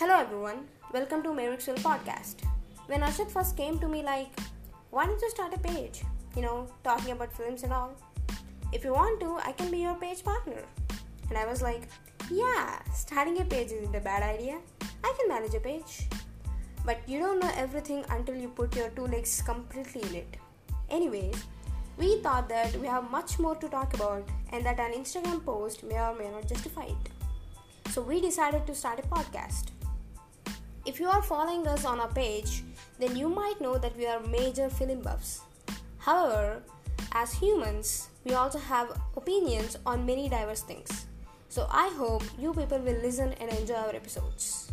Hello everyone, welcome to Mavericksville podcast. When Arshad first came to me like, why don't you start a page? You know, talking about films and all. If you want to, I can be your page partner. And I was like, yeah, starting a page isn't a bad idea. I can manage a page. But you don't know everything until you put your two legs completely in it. Anyways, we thought that we have much more to talk about and that an Instagram post may or may not justify it. So we decided to start a podcast. If you are following us on our page, then you might know that we are major film buffs. However, as humans, we also have opinions on many diverse things. So I hope you people will listen and enjoy our episodes.